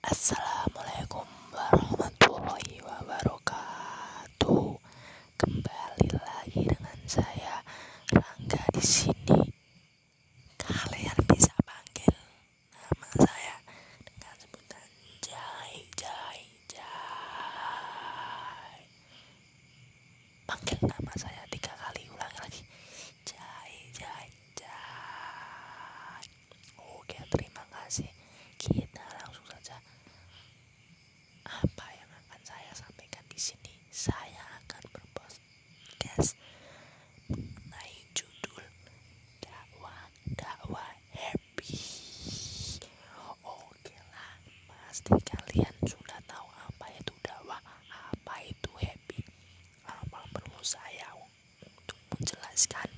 Assalamualaikum warahmatullahi wabarakatuh. Kembali lagi dengan saya Rangga di sini. Kalian bisa panggil nama saya dengan sebutan Jai Jai Jai. Panggil nama apa yang akan saya sampaikan di sini. Saya akan berpodcast mengenai judul dakwah dakwah happy. Oke lah pasti kalian sudah tahu apa itu dakwah apa itu happy. Apa perlu saya untuk menjelaskan?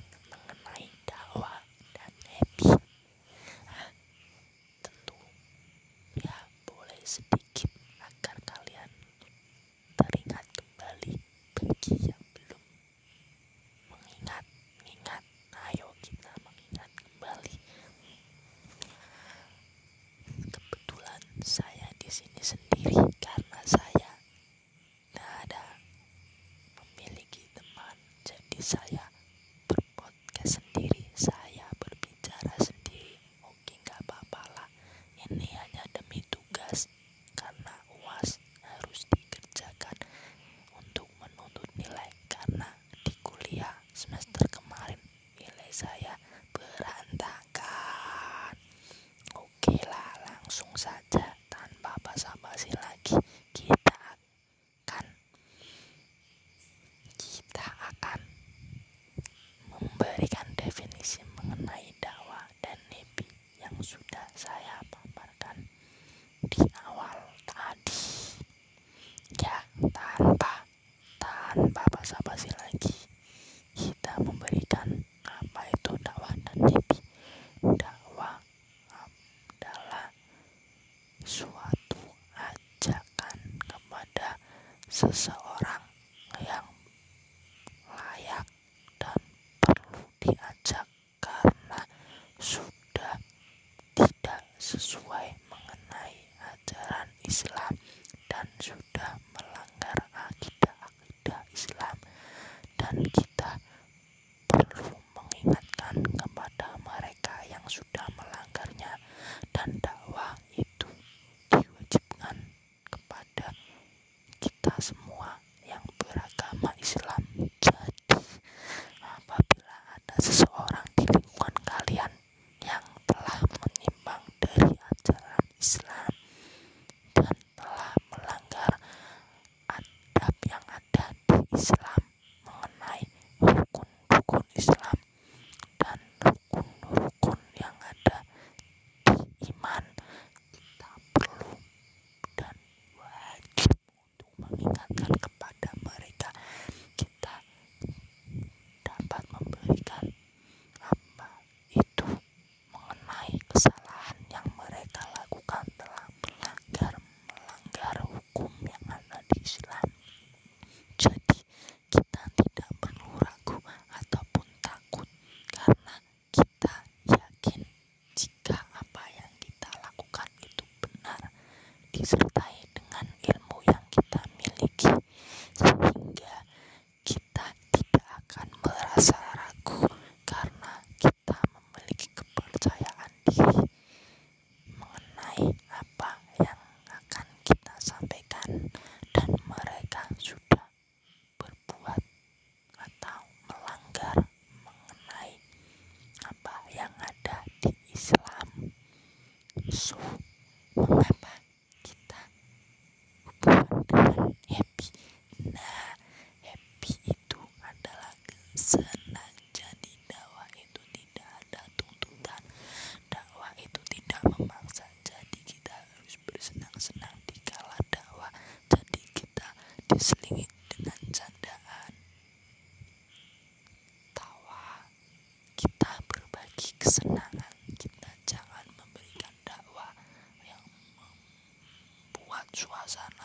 suasana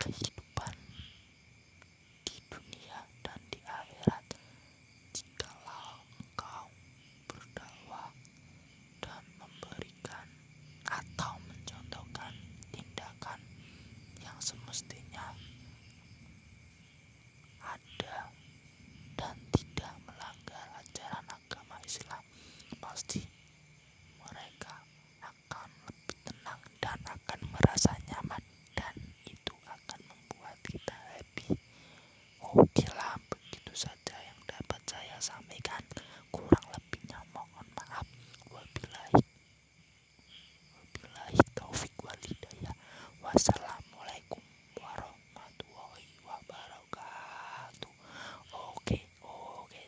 kehidupan di dunia dan di akhirat. Jikalau engkau berdakwah dan memberikan atau mencontohkan tindakan yang semestinya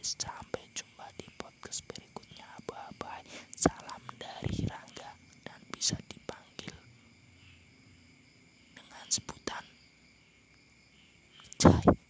guys. Sampai jumpa di podcast berikutnya. Bye bye salam dari Rangga. Dan bisa dipanggil dengan sebutan Jai.